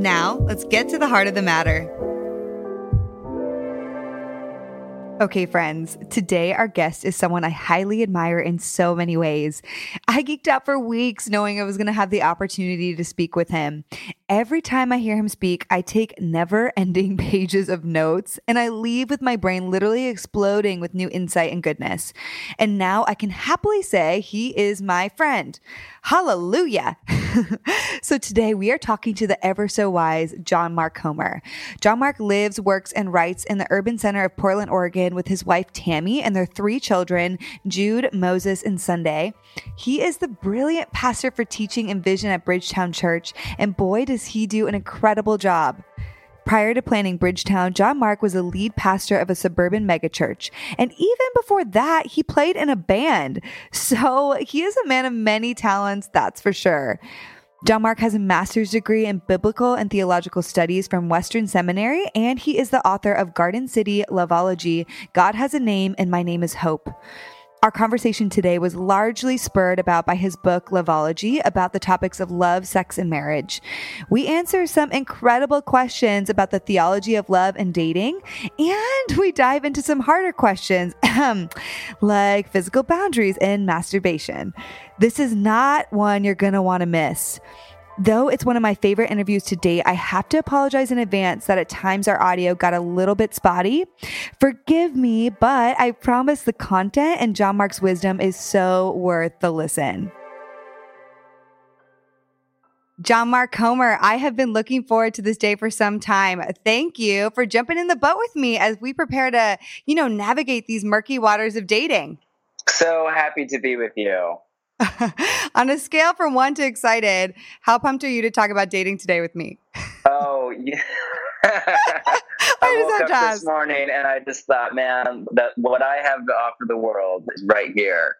Now, let's get to the heart of the matter. Okay, friends, today our guest is someone I highly admire in so many ways. I geeked out for weeks knowing I was going to have the opportunity to speak with him. Every time I hear him speak, I take never ending pages of notes and I leave with my brain literally exploding with new insight and goodness. And now I can happily say he is my friend. Hallelujah. so today we are talking to the ever so wise John Mark Comer. John Mark lives, works, and writes in the urban center of Portland, Oregon with his wife Tammy and their three children, Jude, Moses, and Sunday. He is the brilliant pastor for teaching and vision at Bridgetown Church, and boy, does he do an incredible job. Prior to planning Bridgetown, John Mark was a lead pastor of a suburban megachurch. And even before that, he played in a band. So he is a man of many talents, that's for sure. John Mark has a master's degree in biblical and theological studies from Western Seminary, and he is the author of Garden City Loveology God Has a Name, and My Name is Hope. Our conversation today was largely spurred about by his book, Loveology, about the topics of love, sex, and marriage. We answer some incredible questions about the theology of love and dating, and we dive into some harder questions, um, like physical boundaries and masturbation. This is not one you're going to want to miss. Though it's one of my favorite interviews to date, I have to apologize in advance that at times our audio got a little bit spotty. Forgive me, but I promise the content and John Mark's wisdom is so worth the listen. John Mark Comer, I have been looking forward to this day for some time. Thank you for jumping in the boat with me as we prepare to, you know, navigate these murky waters of dating. So happy to be with you. On a scale from one to excited, how pumped are you to talk about dating today with me? Oh, yeah. I woke up this morning and I just thought, man, that what I have to offer the world is right here.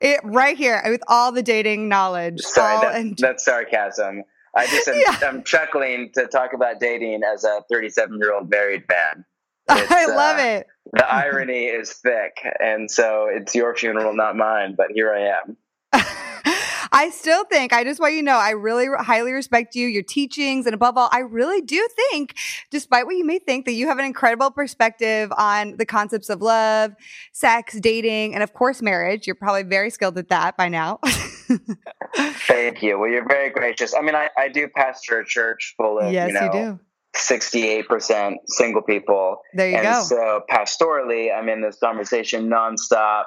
It right here with all the dating knowledge. Sorry, that, and- that's sarcasm. I just am, yeah. I'm chuckling to talk about dating as a 37 year old married man. It's, I love uh, it. The irony is thick, and so it's your funeral, not mine. But here I am. I still think, I just want you to know, I really highly respect you, your teachings, and above all, I really do think, despite what you may think, that you have an incredible perspective on the concepts of love, sex, dating, and of course, marriage. You're probably very skilled at that by now. Thank you. Well, you're very gracious. I mean, I, I do pastor a church full of, yes, you know, you do. 68% single people. There you and go. So pastorally, I'm in this conversation nonstop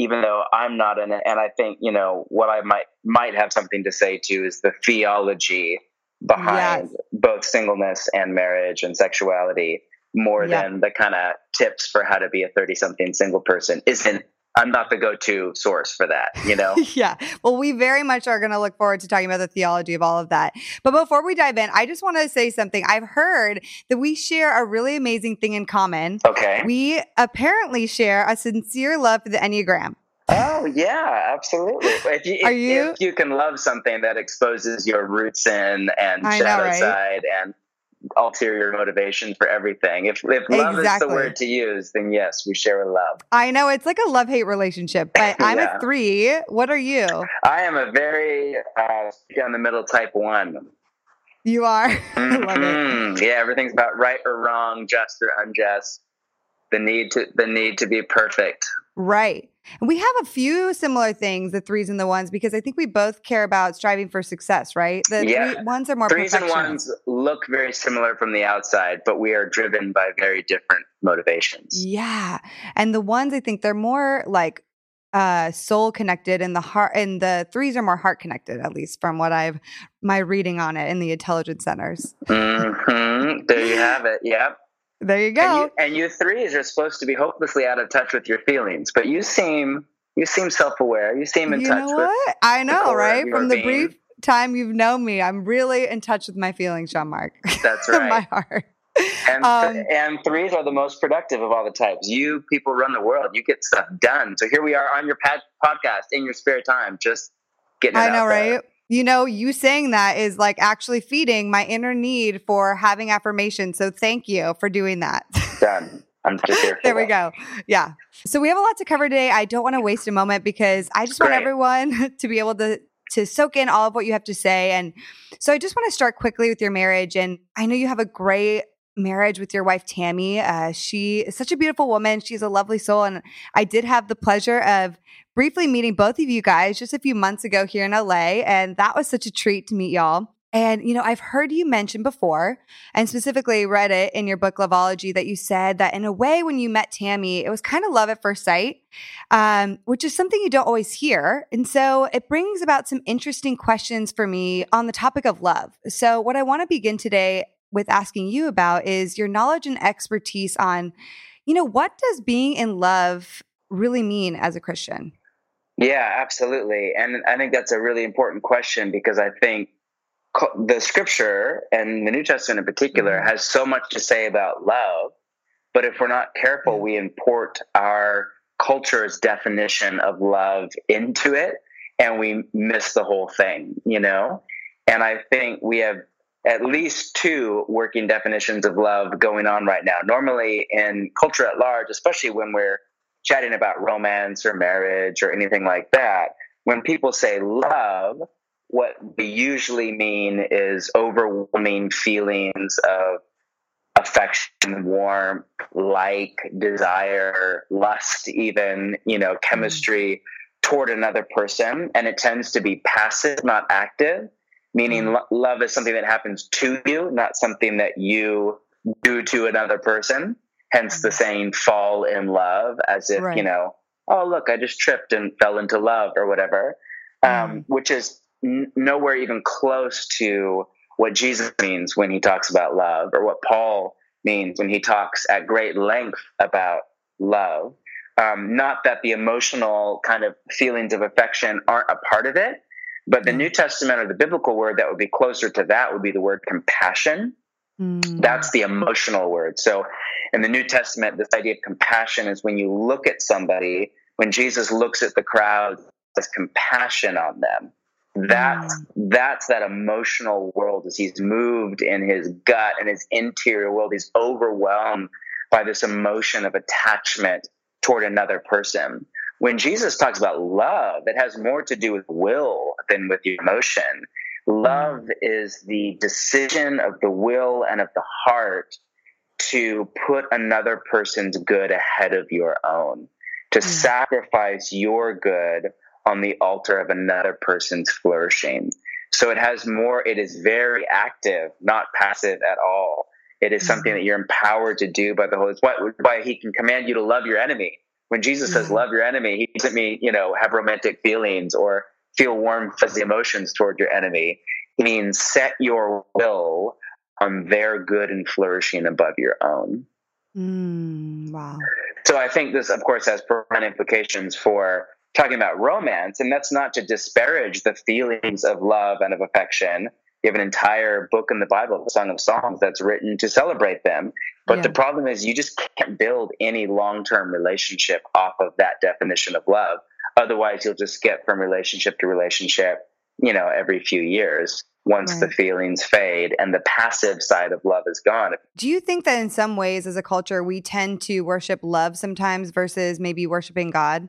even though I'm not in it. And I think, you know, what I might might have something to say to is the theology behind yes. both singleness and marriage and sexuality more yeah. than the kind of tips for how to be a 30 something single person isn't I'm not the go-to source for that, you know? yeah. Well, we very much are going to look forward to talking about the theology of all of that. But before we dive in, I just want to say something. I've heard that we share a really amazing thing in common. Okay. We apparently share a sincere love for the Enneagram. Oh yeah, absolutely. If you, Are you? If you can love something that exposes your roots in and I shadow know, right? side and ulterior motivation for everything. If if love exactly. is the word to use, then yes, we share a love. I know it's like a love hate relationship, but I'm yeah. a three. What are you? I am a very uh, in the middle type one. You are. Mm-hmm. Yeah, everything's about right or wrong, just or unjust. The need to the need to be perfect. Right. And we have a few similar things, the threes and the ones, because I think we both care about striving for success, right? The yeah. three, ones are more threes and ones look very similar from the outside, but we are driven by very different motivations. Yeah. And the ones I think they're more like uh soul connected and the heart and the threes are more heart connected at least from what i've my reading on it in the intelligence centers mm-hmm. there you have it yep there you go. And you, and you threes are supposed to be hopelessly out of touch with your feelings, but you seem you seem self aware. You seem in you touch know with. What? I know, right? From the being. brief time you've known me, I'm really in touch with my feelings, John Mark. That's right. my heart. And, um, and threes are the most productive of all the types. You people run the world. You get stuff done. So here we are on your pad- podcast in your spare time, just getting. I know, right? There. You know, you saying that is like actually feeding my inner need for having affirmation. So thank you for doing that. Done. I'm just here. there we go. Yeah. So we have a lot to cover today. I don't want to waste a moment because I just Great. want everyone to be able to to soak in all of what you have to say. And so I just want to start quickly with your marriage. And I know you have a great marriage with your wife Tammy. Uh, she is such a beautiful woman. She's a lovely soul, and I did have the pleasure of briefly meeting both of you guys just a few months ago here in LA, and that was such a treat to meet y'all. And, you know, I've heard you mention before, and specifically read it in your book, Loveology, that you said that in a way, when you met Tammy, it was kind of love at first sight, um, which is something you don't always hear. And so it brings about some interesting questions for me on the topic of love. So, what I want to begin today with asking you about is your knowledge and expertise on, you know, what does being in love really mean as a Christian? Yeah, absolutely. And I think that's a really important question because I think the scripture and the New Testament in particular mm-hmm. has so much to say about love. But if we're not careful, we import our culture's definition of love into it and we miss the whole thing, you know? And I think we have at least two working definitions of love going on right now. Normally, in culture at large, especially when we're chatting about romance or marriage or anything like that, when people say love, what they usually mean is overwhelming feelings of affection, warmth, like, desire, lust, even, you know, hmm. chemistry toward another person. And it tends to be passive, not active meaning lo- love is something that happens to you, not something that you do to another person. Hence the saying fall in love, as if, right. you know, oh, look, I just tripped and fell into love or whatever, um, mm. which is n- nowhere even close to what Jesus means when he talks about love or what Paul means when he talks at great length about love. Um, not that the emotional kind of feelings of affection aren't a part of it, but the New Testament or the biblical word that would be closer to that would be the word compassion. Mm. That's the emotional word. So in the New Testament, this idea of compassion is when you look at somebody, when Jesus looks at the crowd, has compassion on them. That's mm. that's that emotional world as he's moved in his gut and his interior world. He's overwhelmed by this emotion of attachment toward another person when Jesus talks about love, it has more to do with will than with your emotion. Love is the decision of the will and of the heart to put another person's good ahead of your own, to mm. sacrifice your good on the altar of another person's flourishing. So it has more, it is very active, not passive at all. It is something that you're empowered to do by the Holy Spirit. Why he can command you to love your enemy when Jesus says, mm-hmm. love your enemy, he doesn't mean, you know, have romantic feelings or feel warm, fuzzy emotions toward your enemy. He means set your will on their good and flourishing above your own. Mm, wow. So I think this, of course, has profound implications for talking about romance. And that's not to disparage the feelings of love and of affection you have an entire book in the Bible, the Song of Songs, that's written to celebrate them. But yeah. the problem is, you just can't build any long term relationship off of that definition of love. Otherwise, you'll just get from relationship to relationship, you know, every few years once right. the feelings fade and the passive side of love is gone. Do you think that in some ways, as a culture, we tend to worship love sometimes versus maybe worshiping God?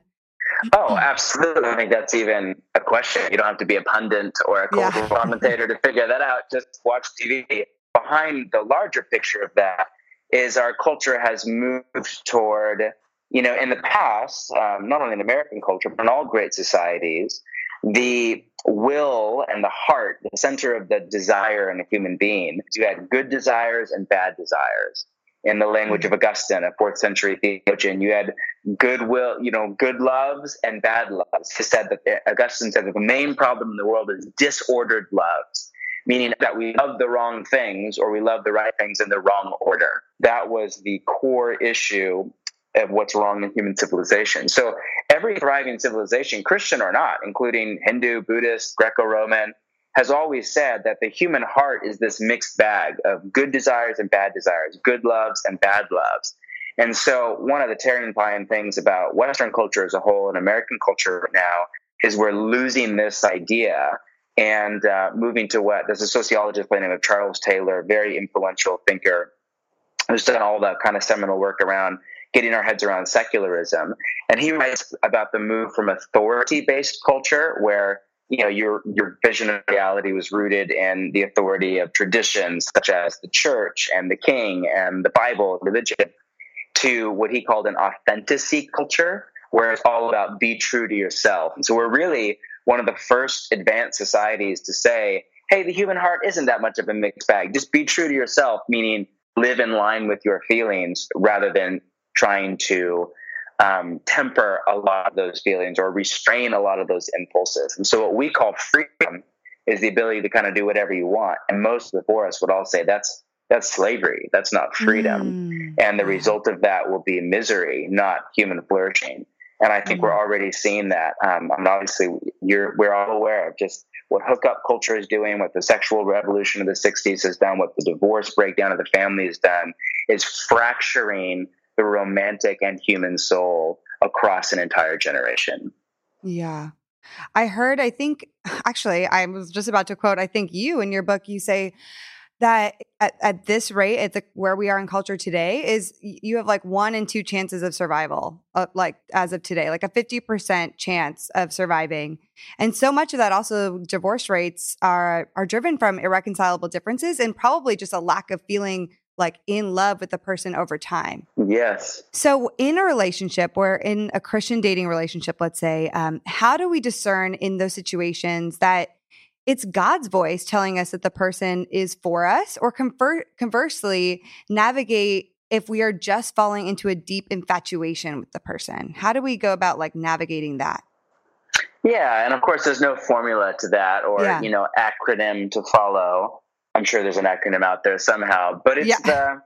Oh, absolutely. I think that's even a question. You don't have to be a pundit or a cultural yeah. commentator to figure that out. Just watch TV. Behind the larger picture of that is our culture has moved toward, you know, in the past, um, not only in American culture, but in all great societies, the will and the heart, the center of the desire in a human being, you had good desires and bad desires in the language of Augustine, a fourth century theologian. You had goodwill, you know, good loves and bad loves. He said that eh, Augustine said that the main problem in the world is disordered loves, meaning that we love the wrong things or we love the right things in the wrong order. That was the core issue of what's wrong in human civilization. So every thriving civilization, Christian or not, including Hindu, Buddhist, Greco-Roman, has always said that the human heart is this mixed bag of good desires and bad desires, good loves and bad loves. And so, one of the terrifying things about Western culture as a whole and American culture now is we're losing this idea and uh, moving to what there's a sociologist by the name of Charles Taylor, very influential thinker, who's done all the kind of seminal work around getting our heads around secularism. And he writes about the move from authority based culture where you know your your vision of reality was rooted in the authority of traditions such as the church and the king and the bible religion to what he called an authenticity culture where it's all about be true to yourself. And so we're really one of the first advanced societies to say hey the human heart isn't that much of a mixed bag. Just be true to yourself meaning live in line with your feelings rather than trying to um, temper a lot of those feelings or restrain a lot of those impulses. And so, what we call freedom is the ability to kind of do whatever you want. And most before us would all say that's that's slavery. That's not freedom. Mm. And the result of that will be misery, not human flourishing. And I think mm. we're already seeing that. Um, and obviously, you're, we're all aware of just what hookup culture is doing, what the sexual revolution of the 60s has done, what the divorce breakdown of the family has done, is fracturing the romantic and human soul across an entire generation. Yeah. I heard, I think, actually, I was just about to quote, I think you in your book, you say that at, at this rate, at the, where we are in culture today, is you have like one in two chances of survival, uh, like as of today, like a 50% chance of surviving. And so much of that also divorce rates are, are driven from irreconcilable differences and probably just a lack of feeling like in love with the person over time. Yes. So, in a relationship or in a Christian dating relationship, let's say, um, how do we discern in those situations that it's God's voice telling us that the person is for us, or conver- conversely, navigate if we are just falling into a deep infatuation with the person? How do we go about like navigating that? Yeah, and of course, there's no formula to that or yeah. you know acronym to follow. I'm sure there's an acronym out there somehow, but it's yeah. the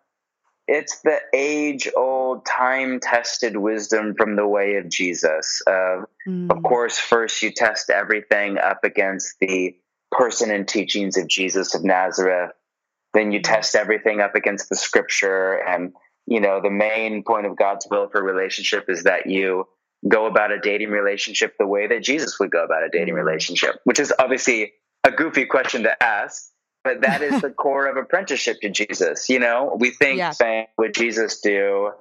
it's the age old, time tested wisdom from the way of Jesus. Uh, mm. Of course, first you test everything up against the person and teachings of Jesus of Nazareth. Then you test everything up against the scripture. And, you know, the main point of God's will for relationship is that you go about a dating relationship the way that Jesus would go about a dating mm. relationship, which is obviously a goofy question to ask but that is the core of apprenticeship to Jesus. You know, we think yeah. saying, would Jesus do?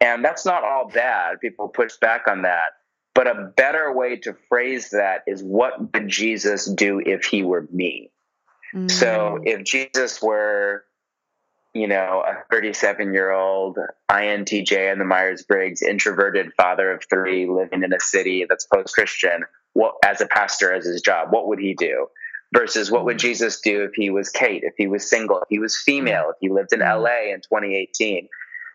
And that's not all bad. People push back on that. But a better way to phrase that is what would Jesus do if he were me? Mm. So if Jesus were, you know, a 37 year old INTJ in the Myers Briggs, introverted father of three living in a city that's post Christian, what, as a pastor, as his job, what would he do? Versus what would mm. Jesus do if he was Kait, if he was single, if he was female, if he lived in mm. LA in 2018?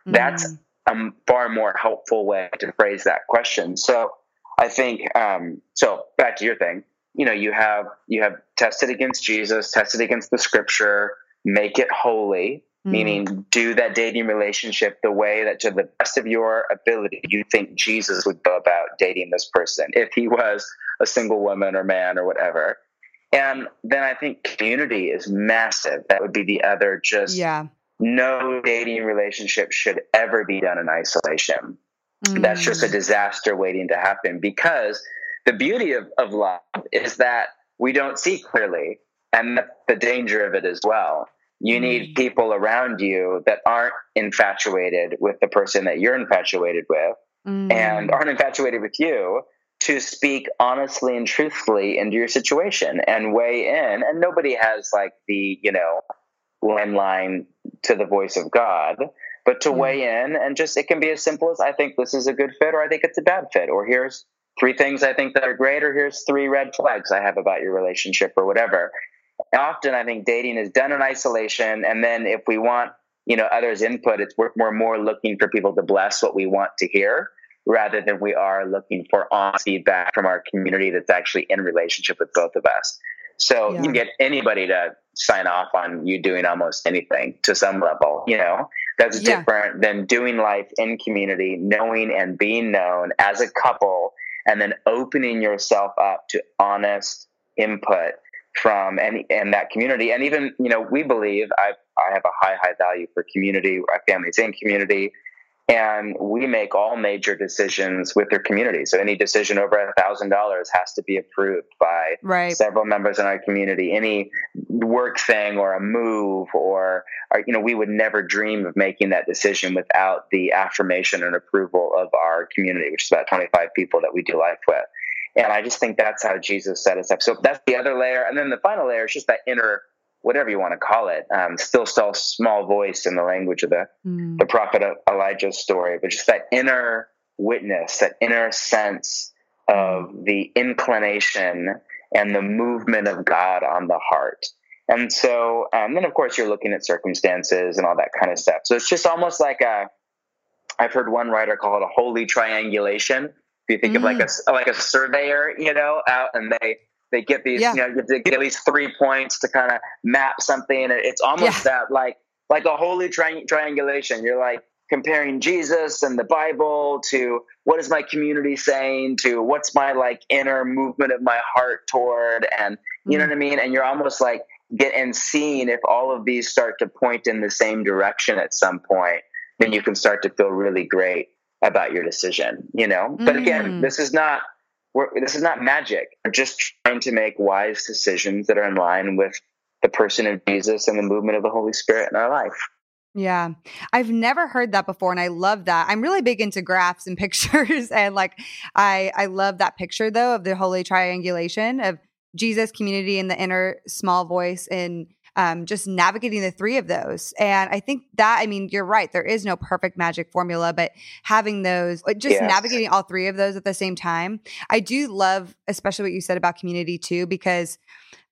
That's mm. a far more helpful way to phrase that question. So I think, um, so back to your thing, you know, you have, you have tested against Jesus, tested against the scripture, make it holy, mm. meaning do that dating relationship the way that to the best of your ability, you think Jesus would go about dating this person if he was a single woman or man or whatever. And then I think community is massive. That would be the other just yeah. no dating relationship should ever be done in isolation. Mm. That's just a mm. disaster waiting to happen because the beauty of, of love is that we don't see clearly. And the danger of it as well. You mm. need people around you that aren't infatuated with the person that you're infatuated with mm. and aren't infatuated with you to speak honestly and truthfully into your situation and weigh in. And nobody has like the, you know, landline to the voice of God, but to mm-hmm. weigh in and just, it can be as simple as I think this is a good fit or I think it's a bad fit, or here's three things I think that are great, or here's three red flags I have about your relationship or whatever. often I think dating is done in isolation. And then if we want, you know, others' input, it's we're, we're more looking for people to bless what we want to hear rather than we are looking for honest feedback from our community that's actually in relationship with both of us. So yeah. you can get anybody to sign off on you doing almost anything to some level, you know. That's yeah. different than doing life in community, knowing and being known as a couple, and then opening yourself up to honest input from any and that community. And even, you know, we believe I I have a high, high value for community, our families in community. And we make all major decisions with their community. So any decision over a thousand dollars has to be approved by right. several members in our community. Any work thing or a move or, or, you know, we would never dream of making that decision without the affirmation and approval of our community, which is about 25 people that we do life with. And I just think that's how Jesus set us up. So that's the other layer. And then the final layer is just that inner, whatever you want to call it, um, still, still small voice in the language of the, mm. the prophet Elijah's story, but just that inner witness, that inner sense of the inclination and the movement of God on the heart. And so, and um, then of course, you're looking at circumstances and all that kind of stuff. So it's just almost like a, I've heard one writer call it a holy triangulation if you think mm. of like a mm. like a surveyor, you know, out and they they get these, yeah. you know, they get at least three points to kind of map something. It's almost yeah. that like like a holy tri- triangulation. You're like comparing Jesus and the Bible to what is my community saying to what's my like inner movement of my heart toward, and you mm. know what I mean. And you're almost like get and seeing if all of these start to point in the same direction at some point, then you can start to feel really great about your decision, you know? But again, mm. this is not this is not magic. We're just trying to make wise decisions that are in line with the person of Jesus and the movement of the Holy Spirit in our life. Yeah. I've never heard that before and I love that. I'm really big into graphs and pictures and like I I love that picture though of the holy triangulation of Jesus community and the inner small voice and um, just navigating the three of those. And I think that, I mean, you're right. There is no perfect magic formula, but having those, just navigating all three of those at the same time. I do love, especially what you said about community too, because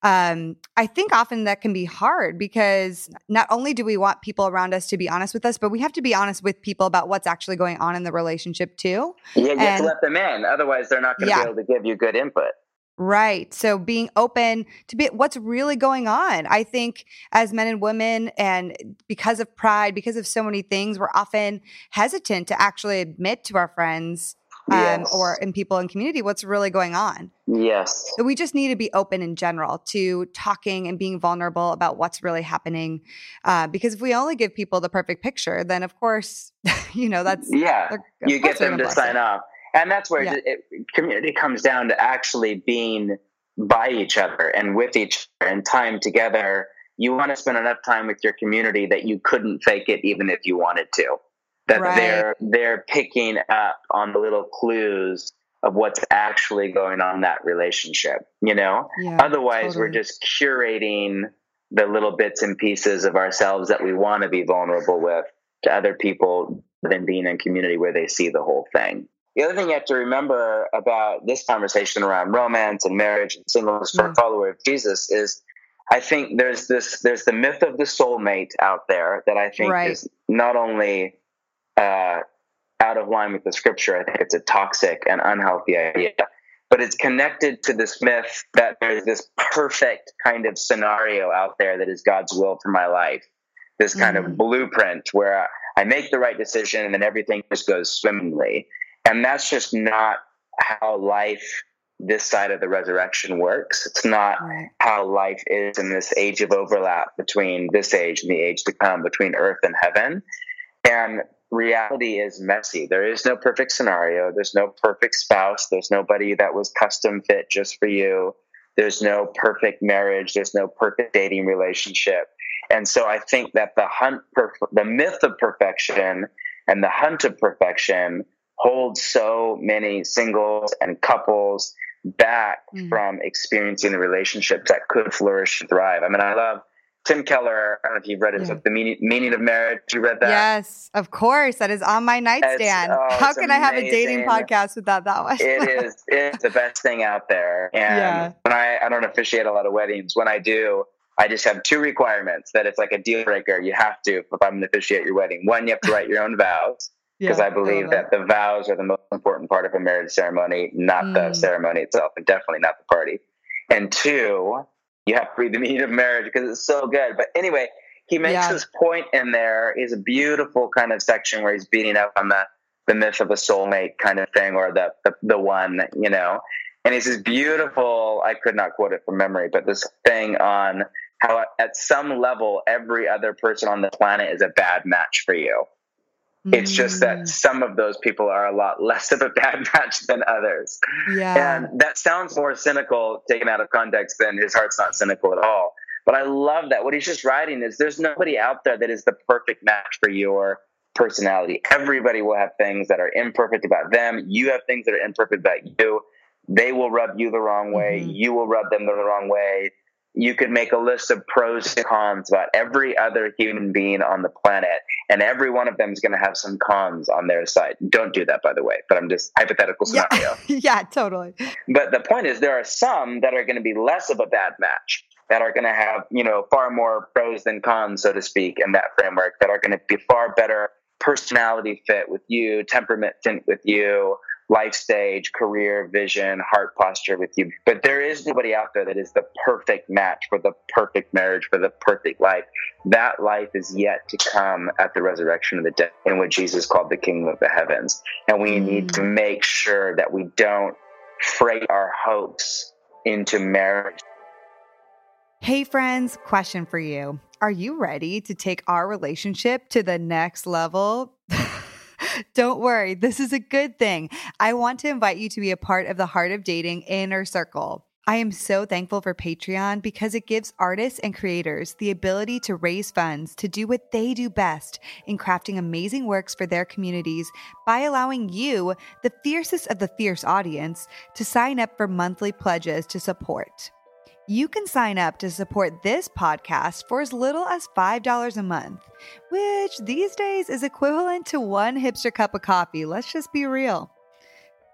um, I think often that can be hard because not only do we want people around us to be honest with us, but we have to be honest with people about what's actually going on in the relationship too. Yeah, you and, have to let them in. Otherwise, they're not going to yeah. be able to give you good input. Right. So being open to be what's really going on. I think as men and women, and because of pride, because of so many things, we're often hesitant to actually admit to our friends um, yes. or in people in community what's really going on. Yes. So we just need to be open in general to talking and being vulnerable about what's really happening. Uh, because if we only give people the perfect picture, then of course, you know, that's yeah, you get them to sign up and that's where yeah. it, community comes down to actually being by each other and with each other and time together you want to spend enough time with your community that you couldn't fake it even if you wanted to that right. they're they're picking up on the little clues of what's actually going on in that relationship you know yeah, otherwise totally. we're just curating the little bits and pieces of ourselves that we want to be vulnerable with to other people than being in community where they see the whole thing the other thing you have to remember about this conversation around romance and marriage and singleness for mm. a follower of Jesus is I think there's this there's the myth of the soulmate out there that I think right. is not only uh, out of line with the scripture, I think it's a toxic and unhealthy idea, but it's connected to this myth that there's this perfect kind of scenario out there that is God's will for my life, this kind mm. of blueprint where I make the right decision and then everything just goes swimmingly. And that's just not how life this side of the resurrection works. It's not how life is in this age of overlap between this age and the age to come, between earth and heaven. And reality is messy. There is no perfect scenario. There's no perfect spouse. There's nobody that was custom fit just for you. There's no perfect marriage. There's no perfect dating relationship. And so I think that the hunt, the myth of perfection and the hunt of perfection hold so many singles and couples back mm-hmm. from experiencing the relationships that could flourish and thrive. I mean, I love Tim Keller. I don't know if you've read his yeah. book, The Meaning, Meaning, of Marriage. You read that? Yes, of course. That is on my nightstand. Oh, How can amazing. I have a dating podcast without that one? it is. It's the best thing out there. And yeah. when I, I don't officiate a lot of weddings, when I do, I just have two requirements that it's like a deal breaker. You have to, if I'm going to officiate your wedding. One, you have to write your own vows because yeah, I believe I that. that. the vows are the most important part of a marriage ceremony, not mm. the ceremony itself, and definitely not the party. And two, you have to read the meaning of marriage because it's so good. But anyway, he makes yeah. this point in there. Is a beautiful kind of section where he's beating up on the the myth of a soulmate kind of thing, or the the, the one, you know. And it's this beautiful, I could not quote it from memory, but this thing on how at some level, every other person on the planet is a bad match for you. It's just that mm. some of those people are a lot less of a bad match than others. Yeah. And that sounds more cynical taken out of context than his heart's not cynical at all. But I love that. What he's just writing is there's nobody out there that is the perfect match for your personality. Everybody will have things that are imperfect about them. You have things that are imperfect about you. They will rub you the wrong way. Mm-hmm. You will rub them the wrong way you could make a list of pros and cons about every other human being on the planet, and every one of them is going to have some cons on their side. Don't do that, by the way, but I'm just hypothetical scenario. Yeah, yeah totally. But the point is, there are some that are going to be less of a bad match, that are going to have, you know, far more pros than cons, so to speak, in that framework, that are going to be far better personality fit with you, temperament fit with you, life stage, career, vision, heart posture with you. But there is nobody out there that is the perfect match for the perfect marriage, for the perfect life. That life is yet to come at the resurrection of the dead in what Jesus called the kingdom of the heavens. And we mm. need to make sure that we don't freight our hopes into marriage. Hey, friends, question for you. Are you ready to take our relationship to the next level? Don't worry, this is a good thing. I want to invite you to be a part of the Heart of Dating inner circle. I am so thankful for Patreon because it gives artists and creators the ability to raise funds to do what they do best in crafting amazing works for their communities by allowing you, the fiercest of the fierce audience, to sign up for monthly pledges to support. You can sign up to support this podcast for as little as $5 a month, which these days is equivalent to one hipster cup of coffee. Let's just be real.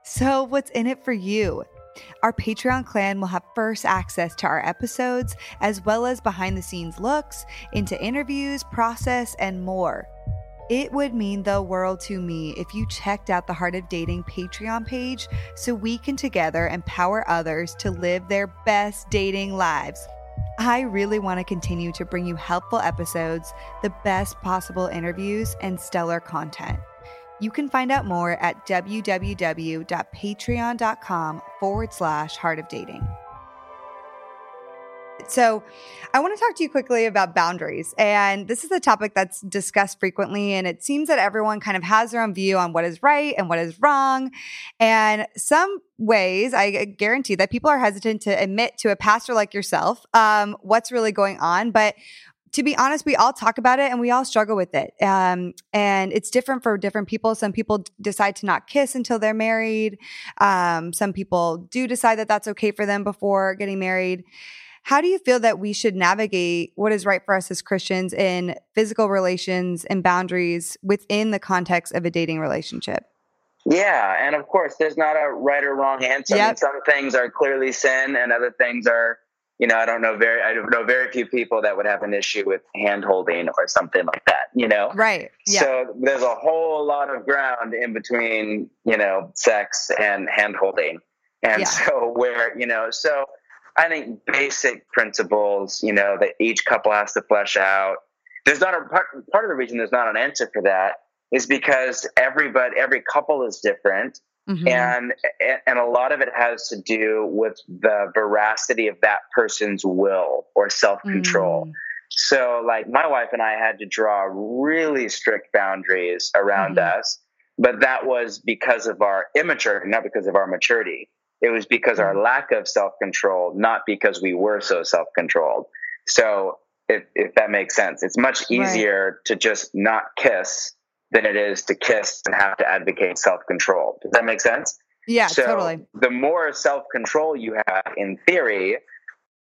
So, what's in it for you? Our Patreon clan will have first access to our episodes, as well as behind the scenes looks into interviews, process, and more. It would mean the world to me if you checked out the Heart of Dating Patreon page so we can together empower others to live their best dating lives. I really want to continue to bring you helpful episodes, the best possible interviews, and stellar content. You can find out more at www.patreon.com forward slash heart of dating. So, I want to talk to you quickly about boundaries. And this is a topic that's discussed frequently. And it seems that everyone kind of has their own view on what is right and what is wrong. And some ways, I guarantee that people are hesitant to admit to a pastor like yourself um, what's really going on. But to be honest, we all talk about it and we all struggle with it. Um, and it's different for different people. Some people decide to not kiss until they're married. Um, some people do decide that that's okay for them before getting married. How do you feel that we should navigate what is right for us as Christians in physical relations and boundaries within the context of a dating relationship? Yeah, and of course, there's not a right or wrong answer. Yep. I mean, some things are clearly sin, and other things are, you know, I don't know very, I don't know very few people that would have an issue with hand holding or something like that. You know, right? Yeah. So there's a whole lot of ground in between, you know, sex and hand holding, and yeah. so where you know, so I think basic principles, you know, that each couple has to flesh out. There's not a part, part of the reason there's not an answer for that is because everybody, every couple is different. Mm-hmm. And and a lot of it has to do with the veracity of that person's will or self control. Mm. So, like my wife and I had to draw really strict boundaries around mm-hmm. us, but that was because of our immaturity, not because of our maturity. It was because our mm-hmm. lack of self control, not because we were so self controlled. So, if, if that makes sense, it's much easier right. to just not kiss than it is to kiss and have to advocate self control. Does that make sense? Yeah, so totally. The more self control you have in theory,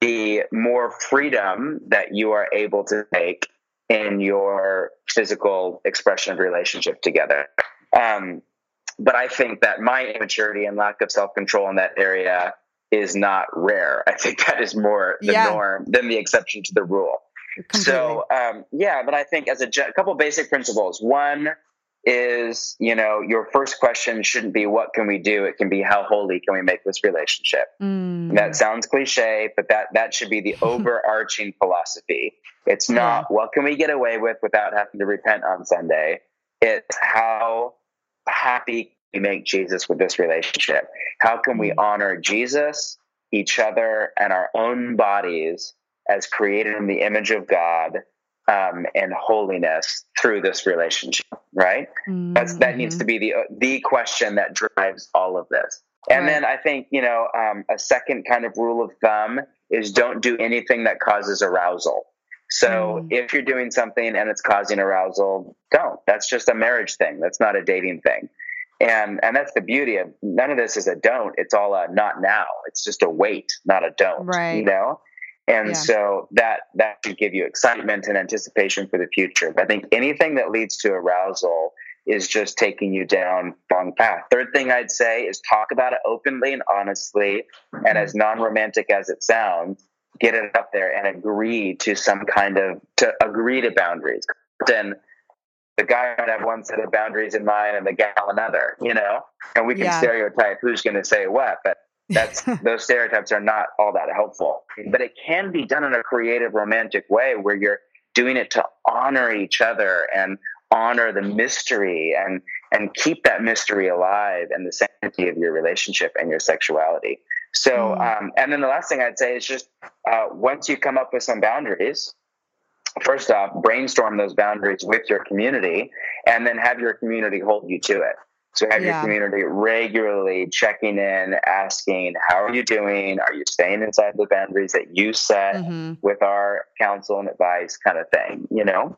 the more freedom that you are able to take in your physical expression of relationship together. Um, but I think that my immaturity and lack of self control in that area is not rare. I think that is more the yeah. norm than the exception to the rule. Completely. So, um, yeah, but I think as a, a couple basic principles. One is, you know, your first question shouldn't be what can we do? It can be how holy can we make this relationship? Mm. That sounds cliche, but that that should be the overarching philosophy. It's not yeah. what can we get away with without having to repent on Sunday. It's how happy we make Jesus with this relationship? How can we mm. honor Jesus, each other, and our own bodies as created in the image of God um, and holiness through this relationship? Right? Mm-hmm. That's that needs to be the the question that drives all of this. And right. then I think you know um, a second kind of rule of thumb is don't do anything that causes arousal. So mm. if you're doing something and it's causing arousal, don't. That's just a marriage thing. That's not a dating thing. And and that's the beauty of none of this is a don't. It's all a not now. It's just a wait, not a don't. Right. You know? And yeah. so that that should give you excitement and anticipation for the future. But I think anything that leads to arousal is just taking you down wrong path. Third thing I'd say is talk about it openly and honestly, and as non-romantic as it sounds, get it up there and agree to some kind of to agree to boundaries. Then the guy might have one set of boundaries in mind and the gal another, you know, and we can yeah. stereotype who's going to say what, but that's those stereotypes are not all that helpful. But it can be done in a creative, romantic way where you're doing it to honor each other and honor the mystery and and keep that mystery alive and the sanctity of your relationship and your sexuality. So, mm. um, and then the last thing I'd say is just uh, once you come up with some boundaries, first off, brainstorm those boundaries with your community and then have your community hold you to it. So have yeah. your community regularly checking in, asking, how are you doing? Are you staying inside the boundaries that you set mm-hmm. with our counsel and advice kind of thing, you know?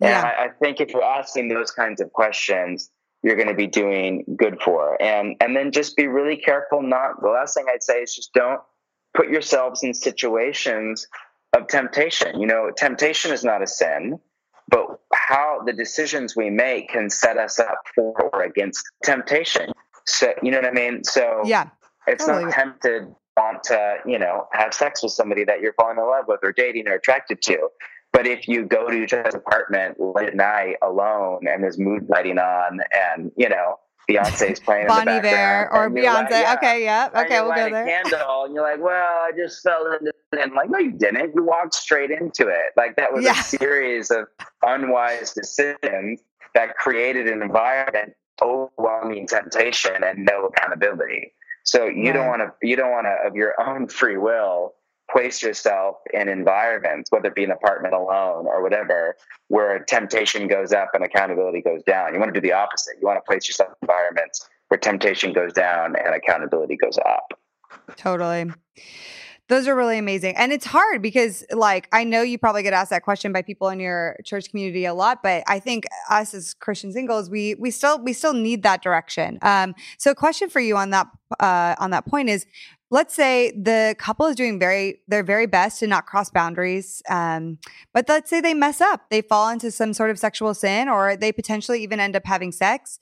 And. I, I think if you're asking those kinds of questions, you're going to be doing good for. And and then just be really careful not the last thing I'd say is just don't put yourselves in situations of temptation. You know, temptation is not a sin, but how the decisions we make can set us up for or against temptation. So you know what I mean? So yeah. It's totally. not tempted want to, you know, have sex with somebody that you're falling in love with or dating or attracted to. But if you go to each other's apartment late at night alone and there's mood lighting on and, you know, Beyonce's playing Bon Iver or Beyonce. Like, okay, yeah. Okay, we'll go there. candle and you're like, well, I just fell into it. And like, no, you didn't. You walked straight into it. Like that was yeah. a series of unwise decisions that created an environment overwhelming temptation and no accountability. So you right. don't want to, you don't want to, of your own free will, place yourself in environments, whether it be an apartment alone or whatever, where temptation goes up and accountability goes down. You want to do the opposite. You want to place yourself in environments where temptation goes down and accountability goes up. Totally. Those are really amazing. And it's hard because like I know you probably get asked that question by people in your church community a lot, but I think us as Christian singles, we we still we still need that direction. Um so a question for you on that uh on that point is let's say the couple is doing very their very best to not cross boundaries um, but let's say they mess up they fall into some sort of sexual sin or they potentially even end up having sex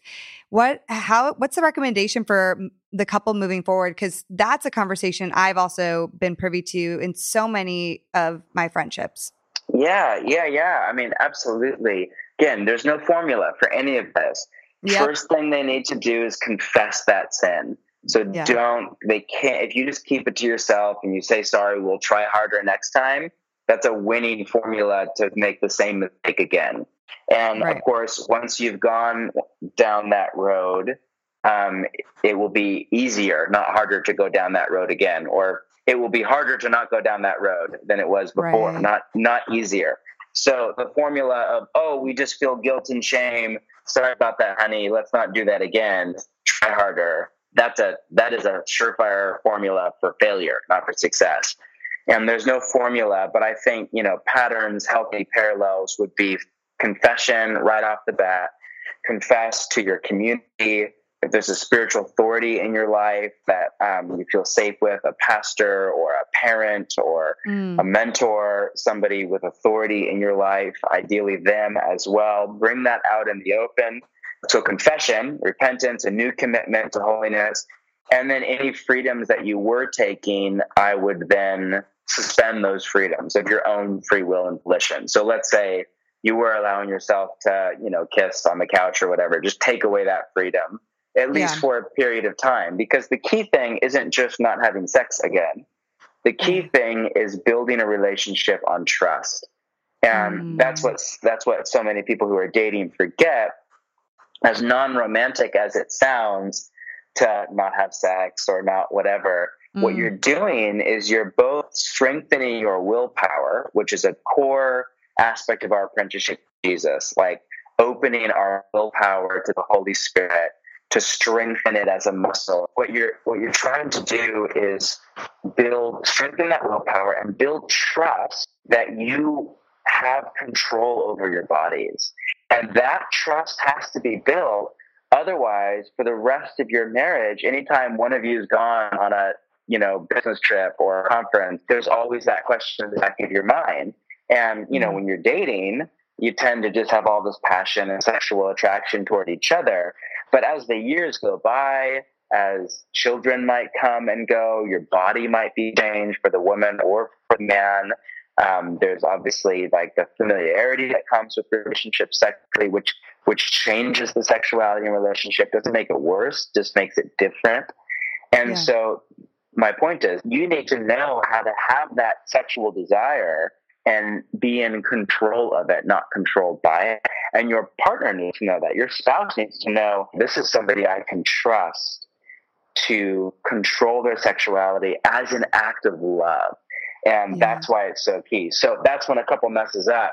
what how what's the recommendation for the couple moving forward because that's a conversation i've also been privy to in so many of my friendships yeah yeah yeah i mean absolutely again there's no formula for any of this yep. first thing they need to do is confess that sin so yeah. don't, they can't, if you just keep it to yourself and you say, sorry, we'll try harder next time, that's a winning formula to make the same mistake again. And right. of course, once you've gone down that road, um, it will be easier, not harder to go down that road again, or it will be harder to not go down that road than it was before, right. not not easier. So the formula of oh, we just feel guilt and shame. Sorry about that, honey. Let's not do that again. Try harder that's a that is a surefire formula for failure, not for success. And there's no formula, but I think you know patterns, healthy parallels would be confession right off the bat. Confess to your community. If there's a spiritual authority in your life that um, you feel safe with, a pastor or a parent or mm. a mentor, somebody with authority in your life, ideally them as well, bring that out in the open so confession, repentance, a new commitment to holiness, and then any freedoms that you were taking, I would then suspend those freedoms of your own free will and volition. So let's say you were allowing yourself to, you know, kiss on the couch or whatever, just take away that freedom, at least yeah. for a period of time. Because the key thing isn't just not having sex again. The key mm. thing is building a relationship on trust. And mm. that's what that's what so many people who are dating forget as non-romantic as it sounds to not have sex or not whatever mm. what you're doing is you're both strengthening your willpower which is a core aspect of our apprenticeship jesus like opening our willpower to the holy spirit to strengthen it as a muscle what you're what you're trying to do is build strengthen that willpower and build trust that you have control over your bodies. And that trust has to be built. Otherwise, for the rest of your marriage, anytime one of you's gone on a you know business trip or a conference, there's always that question in the back of your mind. And you know, mm-hmm. when you're dating, you tend to just have all this passion and sexual attraction toward each other. But as the years go by, as children might come and go, your body might be changed for the woman or for the man. Um, there's obviously like the familiarity that comes with relationships sexually, which which changes the sexuality in relationship. Doesn't make it worse, just makes it different. And yeah. so my point is you need to know how to have that sexual desire and be in control of it, not controlled by it. And your partner needs to know that. Your spouse needs to know this is somebody I can trust to control their sexuality as an act of love. And yeah. that's why it's so key. So that's when a couple messes up.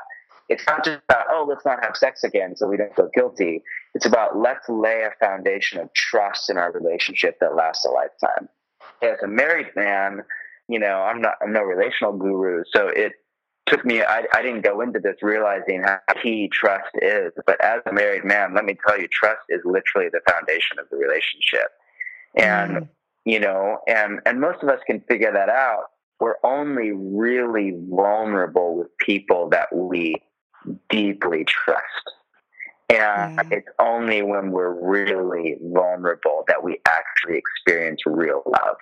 It's not just about, oh, let's not have sex again so we don't feel guilty. It's about let's lay a foundation of trust in our relationship that lasts a lifetime. As a married man, you know, I'm not, I'm no relational guru. So it took me, I, I didn't go into this realizing how key trust is. But as a married man, let me tell you, trust is literally the foundation of the relationship. And, mm. you know, and, and most of us can figure that out we're only really vulnerable with people that we deeply trust. And mm. it's only when we're really vulnerable that we actually experience real love.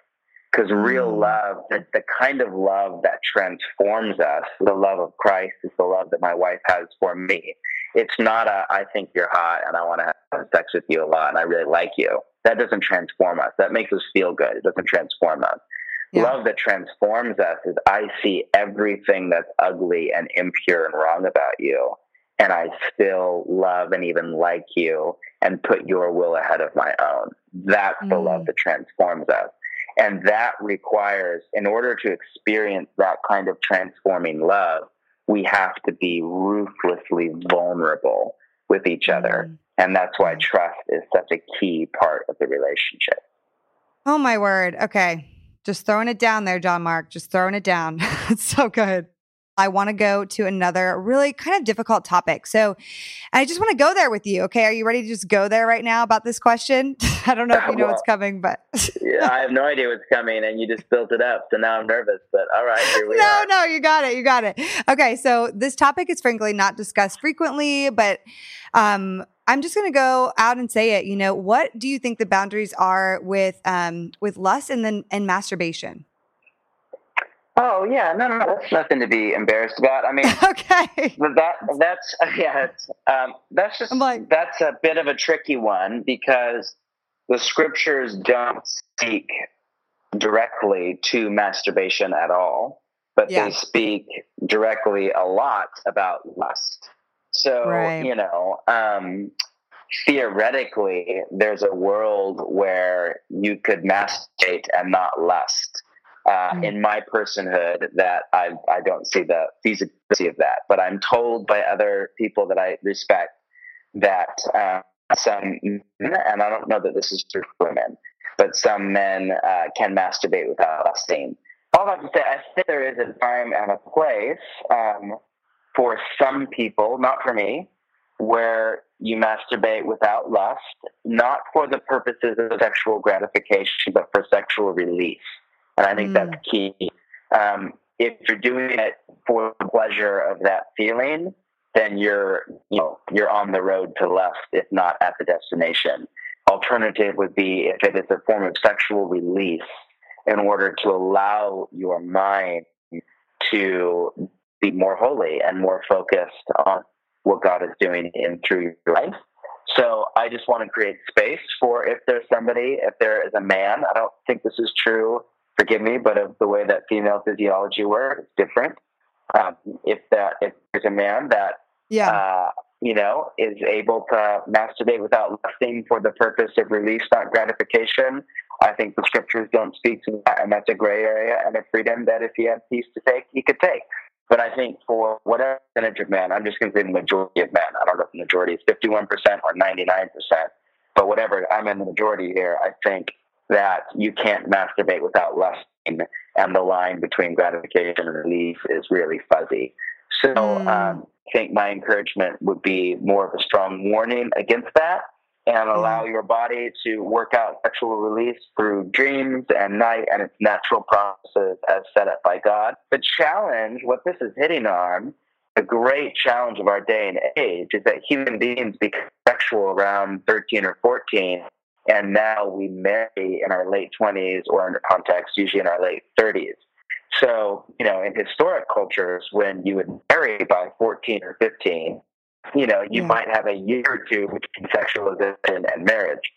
Because real mm. love, the, the kind of love that transforms us, the love of Christ is the love that my wife has for me. It's not a, I think you're hot and I want to have sex with you a lot and I really like you. That doesn't transform us. That makes us feel good. It doesn't transform us. Yeah. Love that transforms us is I see everything that's ugly and impure and wrong about you, and I still love and even like you and put your will ahead of my own. That's mm. the love mm. that transforms us. And that requires, in order to experience that kind of transforming love, we have to be ruthlessly vulnerable with each other. Mm. And that's why mm. trust is such a key part of the relationship. Oh, my word. Okay. Just throwing it down there, John Mark. Just throwing it down. it's so good. I want to go to another really kind of difficult topic. So I just want to go there with you. Okay. Are you ready to just go there right now about this question? I don't know if you know well, what's coming, but yeah, I have no idea what's coming and you just built it up. So now I'm nervous, but all right, here we no, are. No, you got it. You got it. Okay. So this topic is frankly not discussed frequently, but um, I'm just going to go out and say it. You know, what do you think the boundaries are with um, with lust and then and masturbation? Oh yeah, no, no, no, that's nothing to be embarrassed about. I mean, okay, that that's yeah, um, that's just like, that's a bit of a tricky one because the scriptures don't speak directly to masturbation at all, but yeah. they speak directly a lot about lust. So, right. you know, um, theoretically, there's a world where you could masturbate and not lust. Uh, mm. In my personhood, that I, I don't see the feasibility of that. But I'm told by other people that I respect that uh, some men, and I don't know that this is true for women, but some men uh, can masturbate without lusting. All have to say, I think there is a time and a place um, for some people, not for me, where you masturbate without lust, not for the purposes of sexual gratification, but for sexual release. And I think mm. that's key. Um, if you're doing it for the pleasure of that feeling, then you're you know you're on the road to lust, if not at the destination. Alternative would be if it is a form of sexual release in order to allow your mind to be more holy and more focused on what God is doing in through your life. So I just want to create space for if there's somebody, if there is a man, I don't think this is true, forgive me, but of the way that female physiology works, it's different. Um, if that if there's a man that yeah. uh, you know, is able to masturbate without lusting for the purpose of release, not gratification. I think the scriptures don't speak to that, and that's a gray area and a freedom that if he had peace to take, he could take. But I think for whatever percentage of men, I'm just going to say the majority of men. I don't know if the majority is 51% or 99%, but whatever, I'm in the majority here. I think that you can't masturbate without lusting, and the line between gratification and release is really fuzzy. So mm. um, I think my encouragement would be more of a strong warning against that and allow your body to work out sexual release through dreams and night and its natural processes as set up by God. The challenge, what this is hitting on, the great challenge of our day and age is that human beings become sexual around 13 or 14, and now we marry in our late 20s or under context, usually in our late 30s. So, you know, in historic cultures, when you would marry by 14 or 15, you know, you yeah. might have a year or two between sexualization and marriage.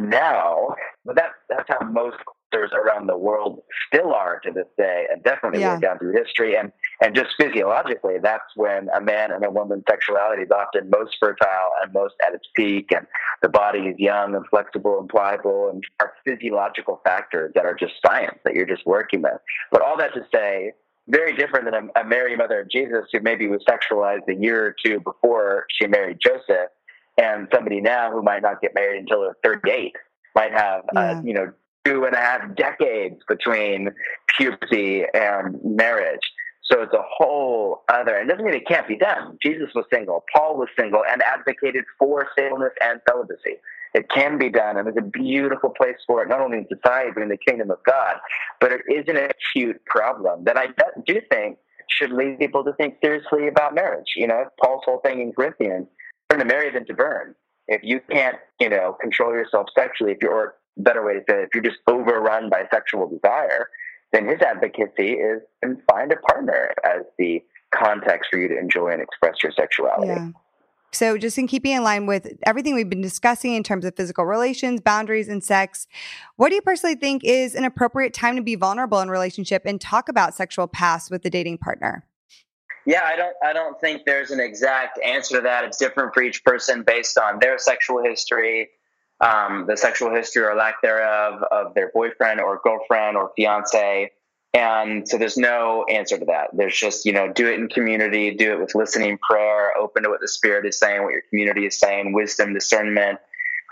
Now, but that, that's how most cultures around the world still are to this day, and definitely yeah. down through history. And, and just physiologically, that's when a man and a woman's sexuality is often most fertile and most at its peak, and the body is young and flexible and pliable, and are physiological factors that are just science that you're just working with. But all that to say, very different than a, a Mary, mother of Jesus, who maybe was sexualized a year or two before she married Joseph, and somebody now who might not get married until they're 38 might have, uh, yeah. uh, you know, two and a half decades between puberty and marriage. So it's a whole other, and doesn't mean it can't be done. Jesus was single, Paul was single, and advocated for singleness and celibacy. It can be done, and there's a beautiful place for it, not only in society, but in the kingdom of God. But it is an acute problem that I do think should lead people to think seriously about marriage. You know, Paul's whole thing in Corinthians, better to marry than to burn. If you can't, you know, control yourself sexually, if you're, or better way to say it, if you're just overrun by sexual desire, then his advocacy is and find a partner as the context for you to enjoy and express your sexuality. Yeah. So, just in keeping in line with everything we've been discussing in terms of physical relations, boundaries, and sex, what do you personally think is an appropriate time to be vulnerable in relationship and talk about sexual past with the dating partner? Yeah, I don't. I don't think there's an exact answer to that. It's different for each person based on their sexual history, um, the sexual history or lack thereof of their boyfriend or girlfriend or fiance. And so there's no answer to that. There's just, you know, do it in community, do it with listening, prayer, open to what the Spirit is saying, what your community is saying, wisdom, discernment.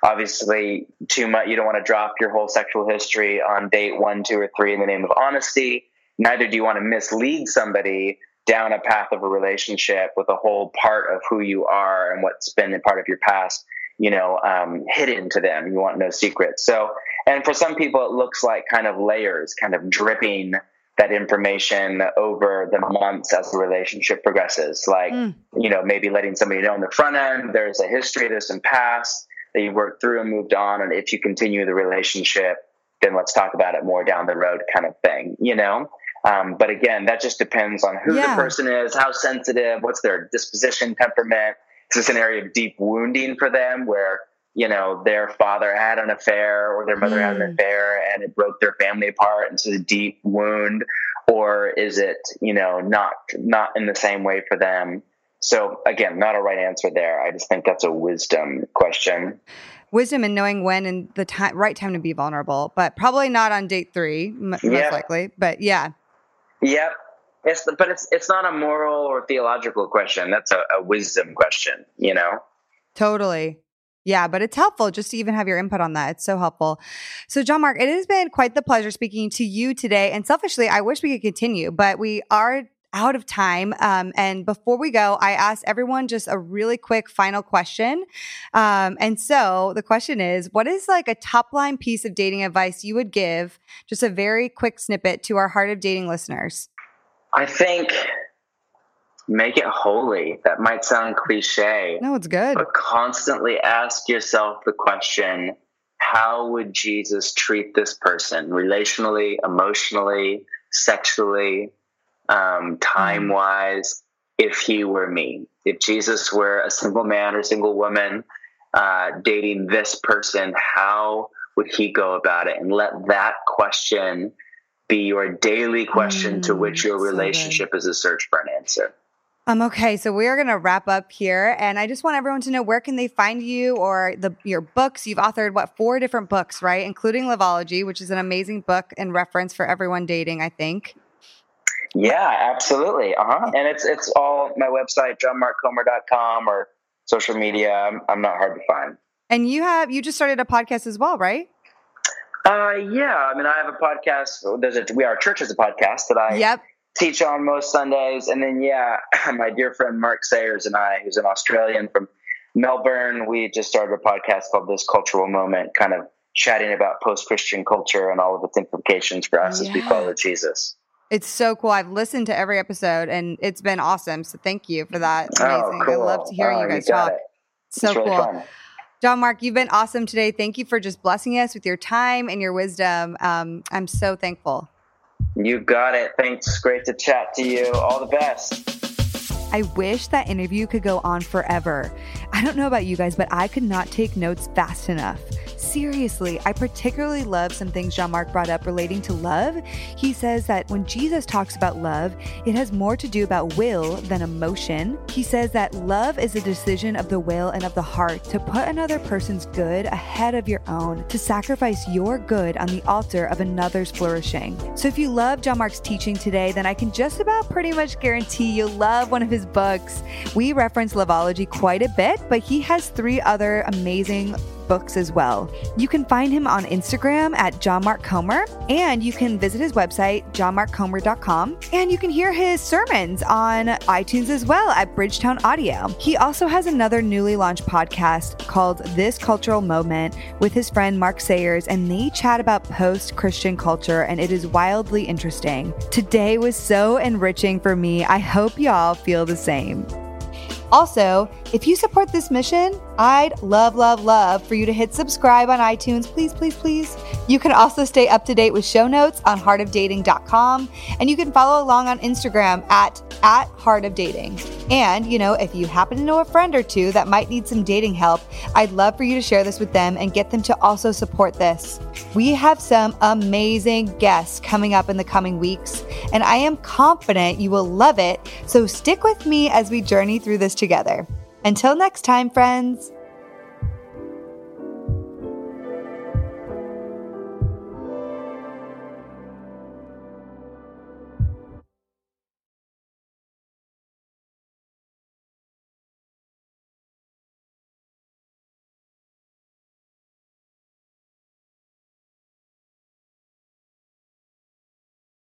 Obviously, too much, you don't want to drop your whole sexual history on date one, two, or three in the name of honesty. Neither do you want to mislead somebody down a path of a relationship with a whole part of who you are and what's been a part of your past you know, um, hidden to them. You want no secrets. So, and for some people, it looks like kind of layers, kind of dripping that information over the months as the relationship progresses. Like, mm. you know, maybe letting somebody know on the front end, there's a history, there's some past that you worked through and moved on. And if you continue the relationship, then let's talk about it more down the road kind of thing, you know? Um, but again, that just depends on who yeah. the person is, how sensitive, what's their disposition, temperament, is this an area of deep wounding for them where you know their father had an affair or their mother mm. had an hmm. affair and it broke their family apart and it's a deep wound. Or is it you know not not in the same way for them? So again not a right answer there. I just think that's a wisdom question. Wisdom in knowing when and the time right time to be vulnerable but probably not on date three m- most likely but yeah. Yep it's the, but it's it's not a moral or theological question. That's a, a wisdom question, you know. Totally. Yeah, but it's helpful just to even have your input on that. It's so helpful. So, John Mark, it has been quite the pleasure speaking to you today. And selfishly, I wish we could continue, but we are out of time. Um, and before we go, I asked everyone just a really quick final question. Um, and so the question is what is like a top line piece of dating advice you would give, just a very quick snippet to our Heart of Dating listeners? I think make it holy. That might sound cliche. No, it's good. But constantly ask yourself the question how would Jesus treat this person relationally, emotionally, sexually, um, time wise, if he were me? If Jesus were a single man or single woman uh, dating this person, how would he go about it? And let that question be your daily question mm, to which your relationship so is a search for an answer. Um, okay, so we are going to wrap up here, and I just want everyone to know where can they find you or the your books. You've authored what four different books, right, including Loveology, which is an amazing book and reference for everyone dating. I think. Yeah, absolutely. Uh huh. And it's it's all my website, johnmarkcomer.com, or social media. I'm, I'm not hard to find. And you have you just started a podcast as well, right? Uh, yeah. I mean, I have a podcast. There's a we are church is a podcast that I yep. teach on most Sundays, and then yeah, my dear friend Mark Sayers and I, who's an Australian from Melbourne, we just started a podcast called This Cultural Moment, kind of chatting about post Christian culture and all of its implications for us yeah. as we follow Jesus. It's so cool. I've listened to every episode and it's been awesome. So thank you for that. Oh, amazing. Oh, cool. I love to hear oh, you guys you talk. It. So really cool. Fun. John Mark, you've been awesome today. Thank you for just blessing us with your time and your wisdom. Um, I'm so thankful. You got it. Thanks. Great to chat to you. All the best. I wish that interview could go on forever. I don't know about you guys, but I could not take notes fast enough. Seriously, I particularly love some things John Mark brought up relating to love. He says that when Jesus talks about love, it has more to do about will than emotion. He says that love is a decision of the will and of the heart to put another person's good ahead of your own, to sacrifice your good on the altar of another's flourishing. So if you love John Mark's teaching today, then I can just about pretty much guarantee you'll love one of his books. We reference Loveology quite a bit, but he has three other amazing books as well. You can find him on Instagram at John Mark Comer, and you can visit his website, johnmarkcomer.com, and you can hear his sermons on iTunes as well at Bridgetown Audio. He also has another newly launched podcast called This Cultural Moment with his friend Mark Sayers, and they chat about post Christian culture, and it is wildly interesting. Today was so enriching for me. I hope y'all feel the same. Also, if you support this mission, I'd love, love, love for you to hit subscribe on iTunes. Please, please, please. You can also stay up to date with show notes on heartofdating.com. And you can follow along on Instagram at, at heartofdating. And, you know, if you happen to know a friend or two that might need some dating help, I'd love for you to share this with them and get them to also support this. We have some amazing guests coming up in the coming weeks, and I am confident you will love it. So stick with me as we journey through this together. Until next time, friends.